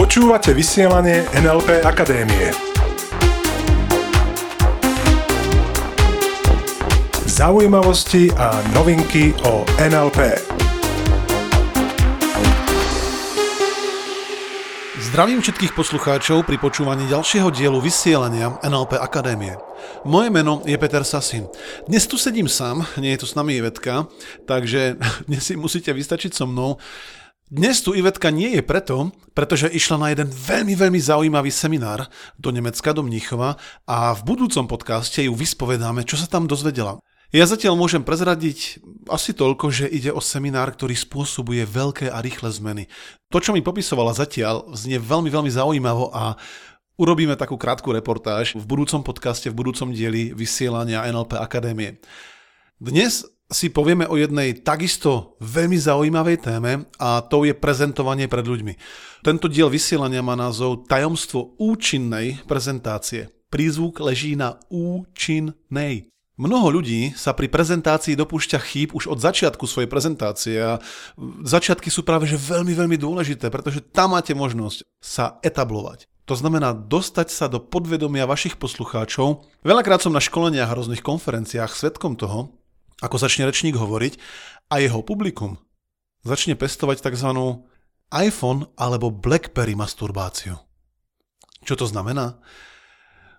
Počúvate vysielanie NLP Akadémie. Zaujímavosti a novinky o NLP. Zdravím všetkých poslucháčov pri počúvaní ďalšieho dielu vysielania NLP Akadémie. Moje meno je Peter Sasin. Dnes tu sedím sám, nie je tu s nami Ivetka, takže dnes si musíte vystačiť so mnou. Dnes tu Ivetka nie je preto, pretože išla na jeden veľmi, veľmi zaujímavý seminár do Nemecka, do Mníchova a v budúcom podcaste ju vyspovedáme, čo sa tam dozvedela. Ja zatiaľ môžem prezradiť asi toľko, že ide o seminár, ktorý spôsobuje veľké a rýchle zmeny. To, čo mi popisovala zatiaľ, znie veľmi, veľmi zaujímavo a urobíme takú krátku reportáž v budúcom podcaste, v budúcom dieli vysielania NLP Akadémie. Dnes si povieme o jednej takisto veľmi zaujímavej téme a to je prezentovanie pred ľuďmi. Tento diel vysielania má názov Tajomstvo účinnej prezentácie. Prízvuk leží na účinnej. Mnoho ľudí sa pri prezentácii dopúšťa chýb už od začiatku svojej prezentácie a začiatky sú práve že veľmi, veľmi dôležité, pretože tam máte možnosť sa etablovať. To znamená dostať sa do podvedomia vašich poslucháčov. Veľakrát som na školeniach a rôznych konferenciách svetkom toho, ako začne rečník hovoriť a jeho publikum začne pestovať tzv. iPhone alebo BlackBerry masturbáciu. Čo to znamená?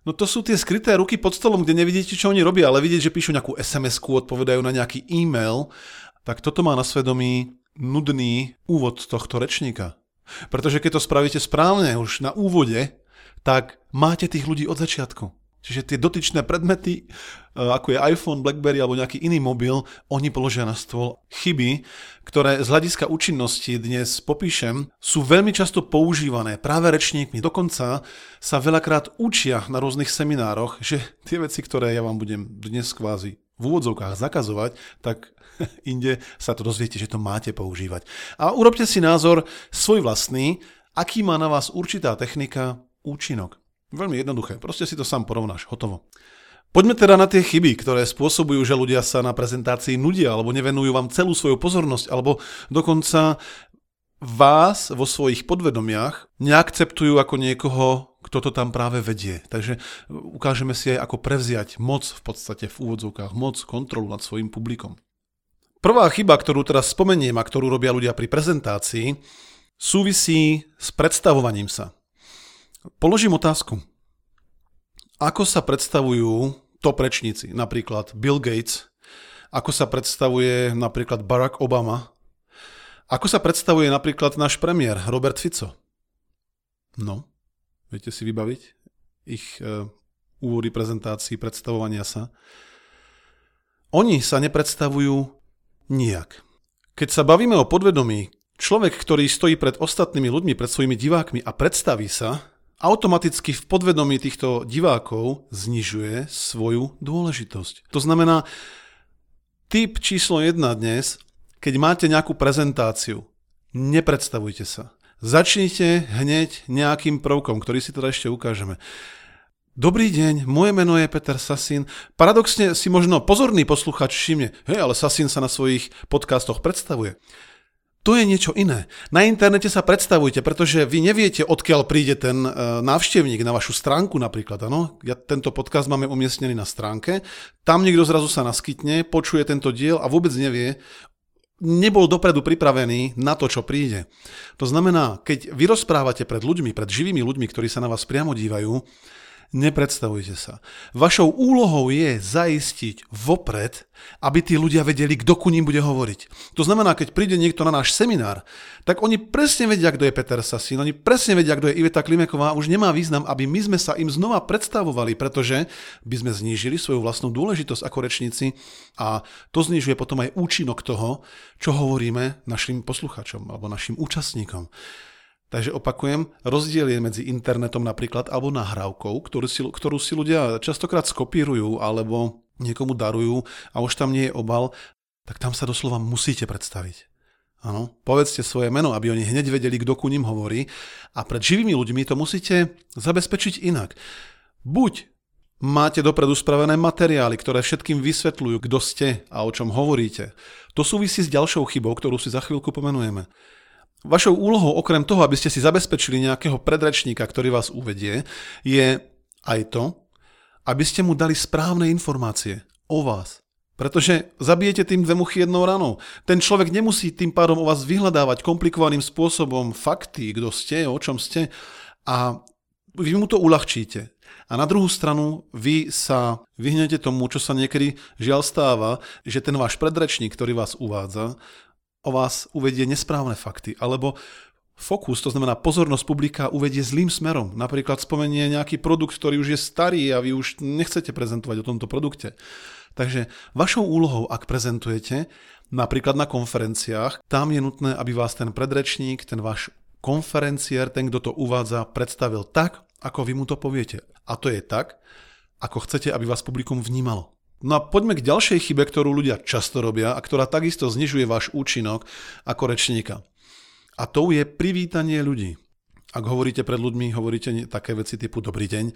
No to sú tie skryté ruky pod stolom, kde nevidíte, čo oni robia, ale vidieť, že píšu nejakú SMS-ku, odpovedajú na nejaký e-mail, tak toto má na svedomí nudný úvod tohto rečníka. Pretože keď to spravíte správne už na úvode, tak máte tých ľudí od začiatku. Čiže tie dotyčné predmety, e, ako je iPhone, BlackBerry alebo nejaký iný mobil, oni položia na stôl. Chyby, ktoré z hľadiska účinnosti dnes popíšem, sú veľmi často používané práve rečníkmi. Dokonca sa veľakrát učia na rôznych seminároch, že tie veci, ktoré ja vám budem dnes kvázi v úvodzovkách zakazovať, tak inde sa to dozviete, že to máte používať. A urobte si názor svoj vlastný, aký má na vás určitá technika účinok. Veľmi jednoduché, proste si to sám porovnáš, hotovo. Poďme teda na tie chyby, ktoré spôsobujú, že ľudia sa na prezentácii nudia, alebo nevenujú vám celú svoju pozornosť, alebo dokonca vás vo svojich podvedomiach neakceptujú ako niekoho, kto to tam práve vedie. Takže ukážeme si aj, ako prevziať moc v podstate v úvodzovkách, moc, kontrolu nad svojim publikom. Prvá chyba, ktorú teraz spomeniem a ktorú robia ľudia pri prezentácii, súvisí s predstavovaním sa. Položím otázku. Ako sa predstavujú top rečníci, napríklad Bill Gates, ako sa predstavuje napríklad Barack Obama, ako sa predstavuje napríklad náš premiér Robert Fico? No, viete si vybaviť ich e, úvody prezentácií, predstavovania sa? Oni sa nepredstavujú nijak. Keď sa bavíme o podvedomí, človek, ktorý stojí pred ostatnými ľuďmi, pred svojimi divákmi a predstaví sa, automaticky v podvedomí týchto divákov znižuje svoju dôležitosť. To znamená, typ číslo 1 dnes, keď máte nejakú prezentáciu, nepredstavujte sa. Začnite hneď nejakým prvkom, ktorý si teda ešte ukážeme. Dobrý deň, moje meno je Peter Sasin. Paradoxne si možno pozorný posluchač všimne, hej, ale Sasin sa na svojich podcastoch predstavuje. To je niečo iné. Na internete sa predstavujte, pretože vy neviete, odkiaľ príde ten e, návštevník na vašu stránku napríklad. Ano? Ja tento podcast máme umiestnený na stránke. Tam niekto zrazu sa naskytne, počuje tento diel a vôbec nevie, nebol dopredu pripravený na to, čo príde. To znamená, keď vy rozprávate pred ľuďmi, pred živými ľuďmi, ktorí sa na vás priamo dívajú, Nepredstavujte sa. Vašou úlohou je zaistiť vopred, aby tí ľudia vedeli, kto ku ním bude hovoriť. To znamená, keď príde niekto na náš seminár, tak oni presne vedia, kto je Peter Sasín, oni presne vedia, kto je Iveta Klimeková. Už nemá význam, aby my sme sa im znova predstavovali, pretože by sme znížili svoju vlastnú dôležitosť ako rečníci a to znižuje potom aj účinok toho, čo hovoríme našim posluchačom alebo našim účastníkom. Takže opakujem, rozdiel je medzi internetom napríklad alebo nahrávkou, ktorú si, ktorú si ľudia častokrát skopírujú alebo niekomu darujú a už tam nie je obal, tak tam sa doslova musíte predstaviť. Áno, povedzte svoje meno, aby oni hneď vedeli, kto ku ním hovorí a pred živými ľuďmi to musíte zabezpečiť inak. Buď máte dopredu spravené materiály, ktoré všetkým vysvetľujú, kto ste a o čom hovoríte. To súvisí s ďalšou chybou, ktorú si za chvíľku pomenujeme. Vašou úlohou, okrem toho, aby ste si zabezpečili nejakého predrečníka, ktorý vás uvedie, je aj to, aby ste mu dali správne informácie o vás. Pretože zabijete tým dve muchy jednou ranou. Ten človek nemusí tým pádom o vás vyhľadávať komplikovaným spôsobom fakty, kto ste, o čom ste a vy mu to uľahčíte. A na druhú stranu vy sa vyhnete tomu, čo sa niekedy žiaľ stáva, že ten váš predrečník, ktorý vás uvádza, o vás uvedie nesprávne fakty, alebo fokus, to znamená pozornosť publika uvedie zlým smerom. Napríklad spomenie nejaký produkt, ktorý už je starý a vy už nechcete prezentovať o tomto produkte. Takže vašou úlohou, ak prezentujete, napríklad na konferenciách, tam je nutné, aby vás ten predrečník, ten váš konferenciér, ten, kto to uvádza, predstavil tak, ako vy mu to poviete. A to je tak, ako chcete, aby vás publikum vnímalo. No a poďme k ďalšej chybe, ktorú ľudia často robia a ktorá takisto znižuje váš účinok ako rečníka. A to je privítanie ľudí. Ak hovoríte pred ľuďmi, hovoríte také veci typu dobrý deň,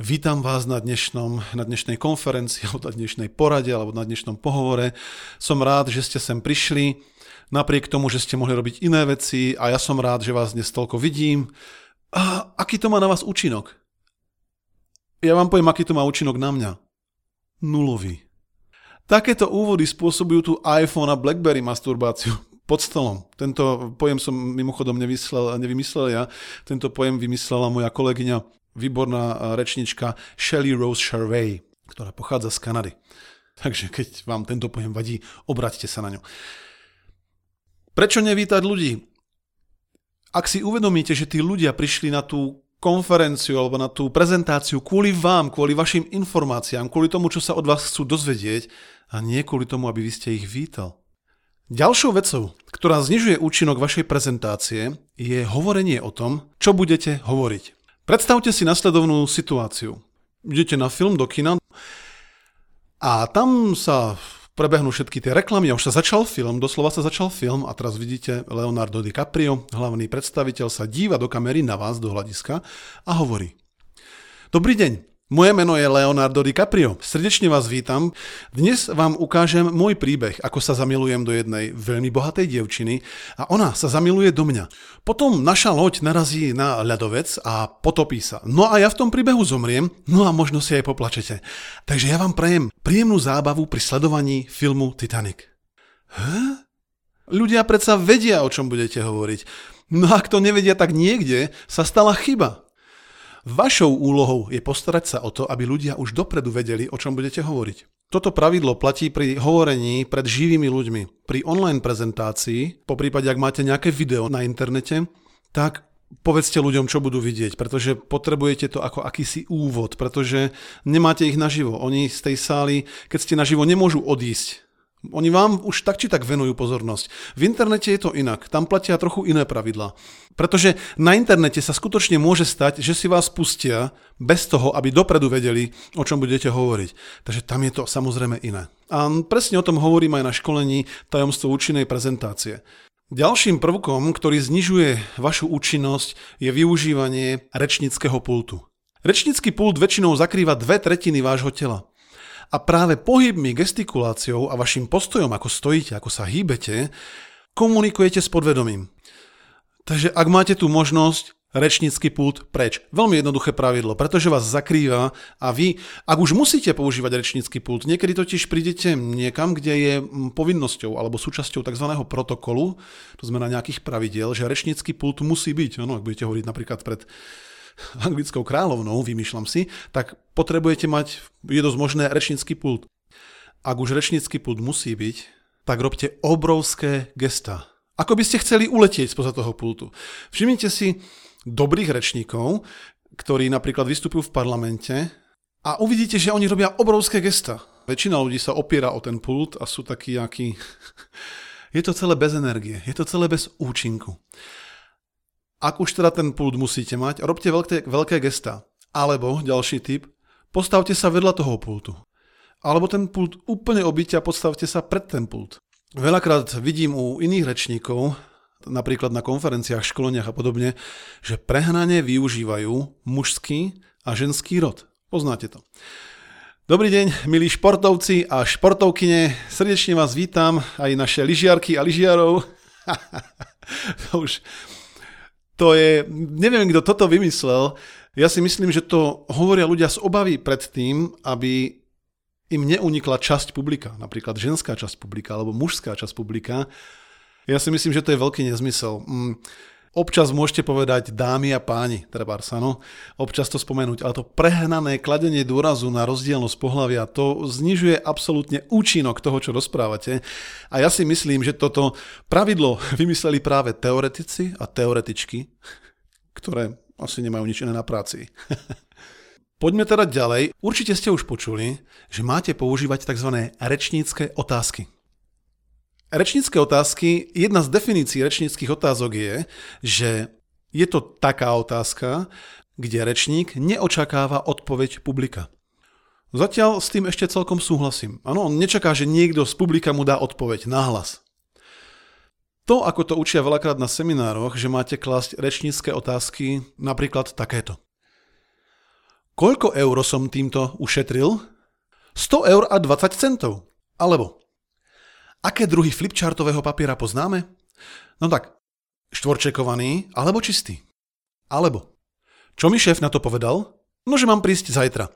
vítam vás na, dnešnom, na dnešnej konferencii, alebo na dnešnej porade, alebo na dnešnom pohovore. Som rád, že ste sem prišli, napriek tomu, že ste mohli robiť iné veci a ja som rád, že vás dnes toľko vidím. A aký to má na vás účinok? Ja vám poviem, aký to má účinok na mňa nulový. Takéto úvody spôsobujú tu iPhone a BlackBerry masturbáciu pod stolom. Tento pojem som mimochodom nevymyslel, nevymyslel ja, tento pojem vymyslela moja kolegyňa, výborná rečnička Shelley Rose Charvey, ktorá pochádza z Kanady. Takže keď vám tento pojem vadí, obraťte sa na ňu. Prečo nevítať ľudí? Ak si uvedomíte, že tí ľudia prišli na tú konferenciu alebo na tú prezentáciu kvôli vám, kvôli vašim informáciám, kvôli tomu, čo sa od vás chcú dozvedieť a nie kvôli tomu, aby vy ste ich vítal. Ďalšou vecou, ktorá znižuje účinok vašej prezentácie, je hovorenie o tom, čo budete hovoriť. Predstavte si nasledovnú situáciu. Idete na film do kina a tam sa prebehnú všetky tie reklamy už sa začal film, doslova sa začal film a teraz vidíte Leonardo DiCaprio, hlavný predstaviteľ, sa díva do kamery na vás, do hľadiska a hovorí. Dobrý deň, moje meno je Leonardo DiCaprio. Srdečne vás vítam. Dnes vám ukážem môj príbeh, ako sa zamilujem do jednej veľmi bohatej dievčiny a ona sa zamiluje do mňa. Potom naša loď narazí na ľadovec a potopí sa. No a ja v tom príbehu zomriem, no a možno si aj poplačete. Takže ja vám prajem príjemnú zábavu pri sledovaní filmu Titanic. Huh? Ľudia predsa vedia, o čom budete hovoriť. No ak to nevedia, tak niekde sa stala chyba. Vašou úlohou je postarať sa o to, aby ľudia už dopredu vedeli, o čom budete hovoriť. Toto pravidlo platí pri hovorení pred živými ľuďmi. Pri online prezentácii, po prípade ak máte nejaké video na internete, tak povedzte ľuďom, čo budú vidieť, pretože potrebujete to ako akýsi úvod, pretože nemáte ich naživo. Oni z tej sály, keď ste naživo, nemôžu odísť oni vám už tak či tak venujú pozornosť. V internete je to inak, tam platia trochu iné pravidlá. Pretože na internete sa skutočne môže stať, že si vás pustia bez toho, aby dopredu vedeli, o čom budete hovoriť. Takže tam je to samozrejme iné. A presne o tom hovorím aj na školení tajomstvo účinnej prezentácie. Ďalším prvkom, ktorý znižuje vašu účinnosť, je využívanie rečnického pultu. Rečnický pult väčšinou zakrýva dve tretiny vášho tela. A práve pohybmi, gestikuláciou a vašim postojom, ako stojíte, ako sa hýbete, komunikujete s podvedomím. Takže ak máte tú možnosť, rečnícky pult preč. Veľmi jednoduché pravidlo, pretože vás zakrýva a vy, ak už musíte používať rečnícky pult, niekedy totiž prídete niekam, kde je povinnosťou alebo súčasťou tzv. protokolu, to znamená nejakých pravidiel, že rečnícky pult musí byť. Ano, ak budete hovoriť napríklad pred anglickou kráľovnou, vymýšľam si, tak potrebujete mať, je dosť možné, rečnícky pult. Ak už rečnícky pult musí byť, tak robte obrovské gesta. Ako by ste chceli uletieť spoza toho pultu. Všimnite si dobrých rečníkov, ktorí napríklad vystupujú v parlamente a uvidíte, že oni robia obrovské gesta. Väčšina ľudí sa opiera o ten pult a sú takí, akí... Je to celé bez energie, je to celé bez účinku. Ak už teda ten pult musíte mať, robte veľké, veľké gesta. Alebo, ďalší tip, postavte sa vedľa toho pultu. Alebo ten pult úplne obyte a postavte sa pred ten pult. Veľakrát vidím u iných rečníkov, napríklad na konferenciách, školeniach a podobne, že prehnane využívajú mužský a ženský rod. Poznáte to. Dobrý deň, milí športovci a športovkyne. Srdečne vás vítam, aj naše lyžiarky a lyžiarov. to už, to je, neviem, kto toto vymyslel. Ja si myslím, že to hovoria ľudia z obavy pred tým, aby im neunikla časť publika, napríklad ženská časť publika alebo mužská časť publika. Ja si myslím, že to je veľký nezmysel. Mm, občas môžete povedať dámy a páni, treba sa, no, občas to spomenúť, ale to prehnané kladenie dôrazu na rozdielnosť pohľavia, to znižuje absolútne účinok toho, čo rozprávate. A ja si myslím, že toto pravidlo vymysleli práve teoretici a teoretičky, ktoré asi nemajú nič iné na práci. Poďme teda ďalej. Určite ste už počuli, že máte používať tzv. rečnícke otázky. Rečnícke otázky, jedna z definícií rečníckých otázok je, že je to taká otázka, kde rečník neočakáva odpoveď publika. Zatiaľ s tým ešte celkom súhlasím. Áno, on nečaká, že niekto z publika mu dá odpoveď nahlas. To, ako to učia veľakrát na seminároch, že máte klásť rečnícke otázky, napríklad takéto. Koľko eur som týmto ušetril? 100 eur a 20 centov. Alebo, aké druhy flipchartového papiera poznáme? No tak, štvorčekovaný alebo čistý. Alebo, čo mi šéf na to povedal? No, že mám prísť zajtra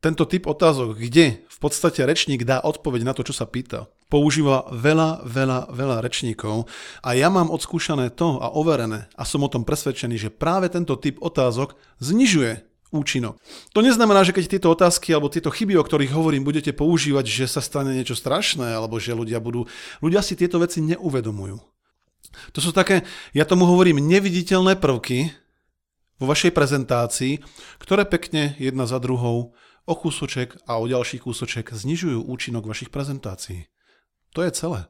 tento typ otázok, kde v podstate rečník dá odpoveď na to, čo sa pýta, používa veľa, veľa, veľa rečníkov a ja mám odskúšané to a overené a som o tom presvedčený, že práve tento typ otázok znižuje účinok. To neznamená, že keď tieto otázky alebo tieto chyby, o ktorých hovorím, budete používať, že sa stane niečo strašné alebo že ľudia budú... Ľudia si tieto veci neuvedomujú. To sú také, ja tomu hovorím, neviditeľné prvky vo vašej prezentácii, ktoré pekne jedna za druhou o kúsoček a o ďalší kúsoček znižujú účinok vašich prezentácií. To je celé.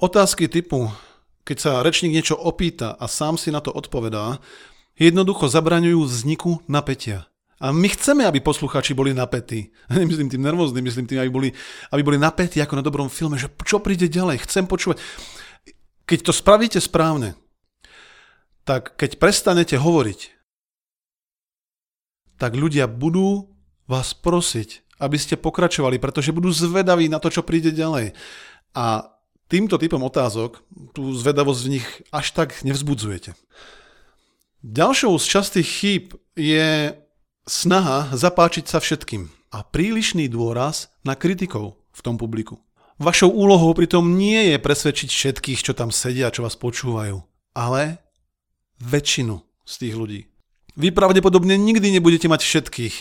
Otázky typu, keď sa rečník niečo opýta a sám si na to odpovedá, jednoducho zabraňujú vzniku napätia. A my chceme, aby poslucháči boli napätí. Nemyslím tým nervózni, myslím tým, aby boli, aby boli napätí ako na dobrom filme, že čo príde ďalej, chcem počúvať. Keď to spravíte správne, tak keď prestanete hovoriť, tak ľudia budú vás prosiť, aby ste pokračovali, pretože budú zvedaví na to, čo príde ďalej. A týmto typom otázok tú zvedavosť v nich až tak nevzbudzujete. Ďalšou z častých chýb je snaha zapáčiť sa všetkým a prílišný dôraz na kritikov v tom publiku. Vašou úlohou pritom nie je presvedčiť všetkých, čo tam sedia, čo vás počúvajú, ale väčšinu z tých ľudí. Vy pravdepodobne nikdy nebudete mať všetkých,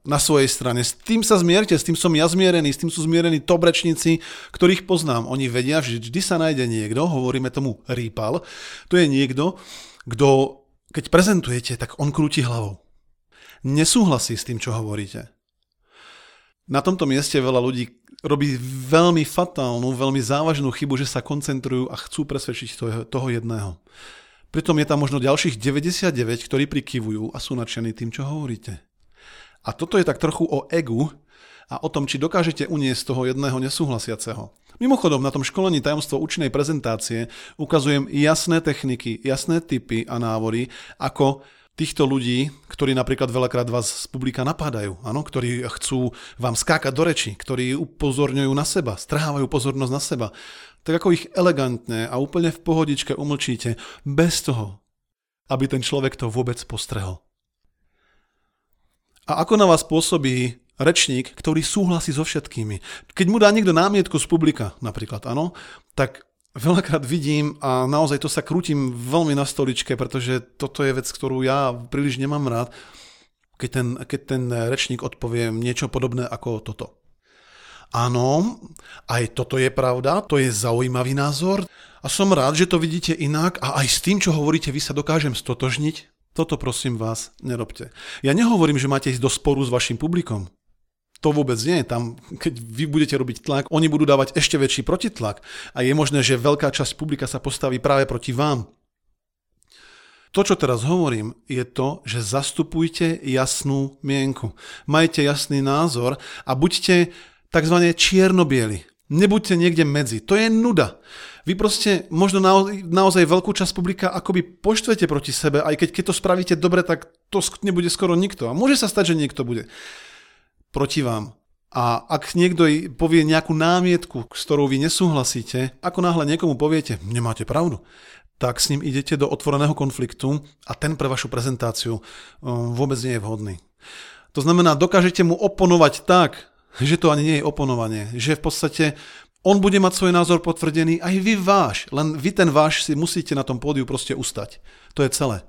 na svojej strane. S tým sa zmierte, s tým som ja zmierený, s tým sú zmierení tobrečníci, ktorých poznám. Oni vedia, že vždy sa nájde niekto, hovoríme tomu rýpal, to je niekto, kto, keď prezentujete, tak on krúti hlavou. Nesúhlasí s tým, čo hovoríte. Na tomto mieste veľa ľudí robí veľmi fatálnu, veľmi závažnú chybu, že sa koncentrujú a chcú presvedčiť toho, jedného. Pritom je tam možno ďalších 99, ktorí prikyvujú a sú nadšení tým, čo hovoríte. A toto je tak trochu o egu a o tom, či dokážete uniesť toho jedného nesúhlasiaceho. Mimochodom, na tom školení tajomstvo účinnej prezentácie ukazujem jasné techniky, jasné typy a návory, ako týchto ľudí, ktorí napríklad veľakrát vás z publika napádajú, áno, ktorí chcú vám skákať do reči, ktorí upozorňujú na seba, strhávajú pozornosť na seba, tak ako ich elegantne a úplne v pohodičke umlčíte, bez toho, aby ten človek to vôbec postrehol. A ako na vás pôsobí rečník, ktorý súhlasí so všetkými. Keď mu dá niekto námietku z publika, napríklad, áno, tak veľakrát vidím a naozaj to sa krútim veľmi na stoličke, pretože toto je vec, ktorú ja príliš nemám rád, keď ten, keď ten rečník odpovie niečo podobné ako toto. Áno, aj toto je pravda, to je zaujímavý názor a som rád, že to vidíte inak a aj s tým, čo hovoríte, vy sa dokážem stotožniť. Toto prosím vás nerobte. Ja nehovorím, že máte ísť do sporu s vašim publikom. To vôbec nie. Tam, keď vy budete robiť tlak, oni budú dávať ešte väčší protitlak. A je možné, že veľká časť publika sa postaví práve proti vám. To, čo teraz hovorím, je to, že zastupujte jasnú mienku. Majte jasný názor a buďte tzv. čiernobieli. Nebuďte niekde medzi. To je nuda. Vy proste možno naozaj, naozaj veľkú časť publika akoby poštvete proti sebe, aj keď, keď to spravíte dobre, tak to nebude skoro nikto. A môže sa stať, že niekto bude proti vám. A ak niekto povie nejakú námietku, s ktorou vy nesúhlasíte, ako náhle niekomu poviete, nemáte pravdu, tak s ním idete do otvoreného konfliktu a ten pre vašu prezentáciu um, vôbec nie je vhodný. To znamená, dokážete mu oponovať tak, že to ani nie je oponovanie, že v podstate on bude mať svoj názor potvrdený, aj vy váš, len vy ten váš si musíte na tom pódiu proste ustať. To je celé.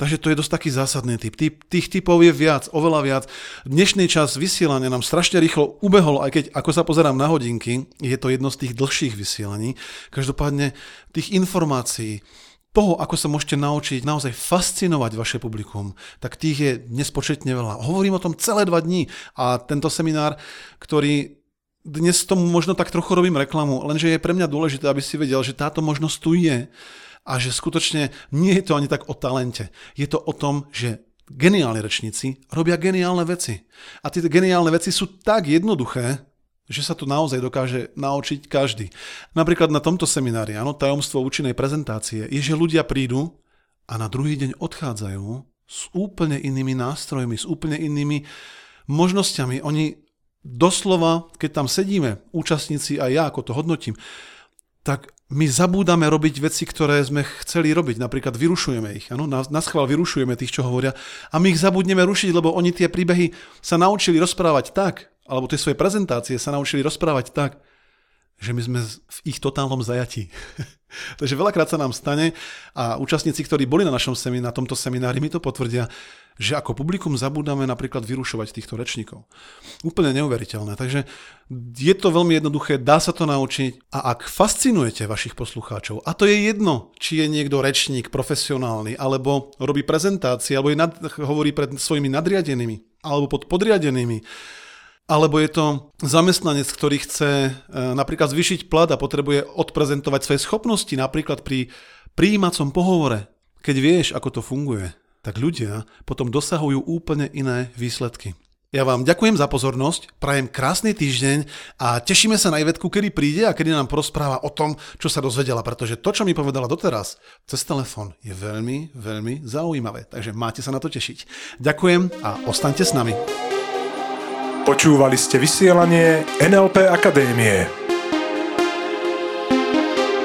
Takže to je dosť taký zásadný typ. Tých, tých typov je viac, oveľa viac. Dnešný čas vysielania nám strašne rýchlo ubehol, aj keď ako sa pozerám na hodinky, je to jedno z tých dlhších vysielaní. Každopádne tých informácií, toho, ako sa môžete naučiť naozaj fascinovať vaše publikum, tak tých je nespočetne veľa. Hovorím o tom celé dva dní a tento seminár, ktorý dnes tomu možno tak trochu robím reklamu, lenže je pre mňa dôležité, aby si vedel, že táto možnosť tu je a že skutočne nie je to ani tak o talente. Je to o tom, že geniálni rečníci robia geniálne veci. A tie geniálne veci sú tak jednoduché, že sa to naozaj dokáže naučiť každý. Napríklad na tomto seminári, áno, tajomstvo účinnej prezentácie, je, že ľudia prídu a na druhý deň odchádzajú s úplne inými nástrojmi, s úplne inými možnosťami. Oni doslova, keď tam sedíme, účastníci a ja, ako to hodnotím, tak my zabúdame robiť veci, ktoré sme chceli robiť. Napríklad vyrušujeme ich. Ano? Na, na schvál vyrušujeme tých, čo hovoria. A my ich zabudneme rušiť, lebo oni tie príbehy sa naučili rozprávať tak, alebo tie svoje prezentácie sa naučili rozprávať tak, že my sme v ich totálnom zajatí. Takže veľakrát sa nám stane a účastníci, ktorí boli na našom seminári, na tomto seminári, mi to potvrdia, že ako publikum zabúdame napríklad vyrušovať týchto rečníkov. Úplne neuveriteľné. Takže je to veľmi jednoduché, dá sa to naučiť a ak fascinujete vašich poslucháčov, a to je jedno, či je niekto rečník profesionálny, alebo robí prezentácie, alebo je nad, hovorí pred svojimi nadriadenými, alebo pod podriadenými, alebo je to zamestnanec, ktorý chce e, napríklad zvyšiť plat a potrebuje odprezentovať svoje schopnosti, napríklad pri príjímacom pohovore. Keď vieš, ako to funguje, tak ľudia potom dosahujú úplne iné výsledky. Ja vám ďakujem za pozornosť, prajem krásny týždeň a tešíme sa na Ivetku, kedy príde a kedy nám porozpráva o tom, čo sa dozvedela, pretože to, čo mi povedala doteraz cez telefón, je veľmi, veľmi zaujímavé. Takže máte sa na to tešiť. Ďakujem a ostaňte s nami. Počúvali ste vysielanie NLP Akadémie.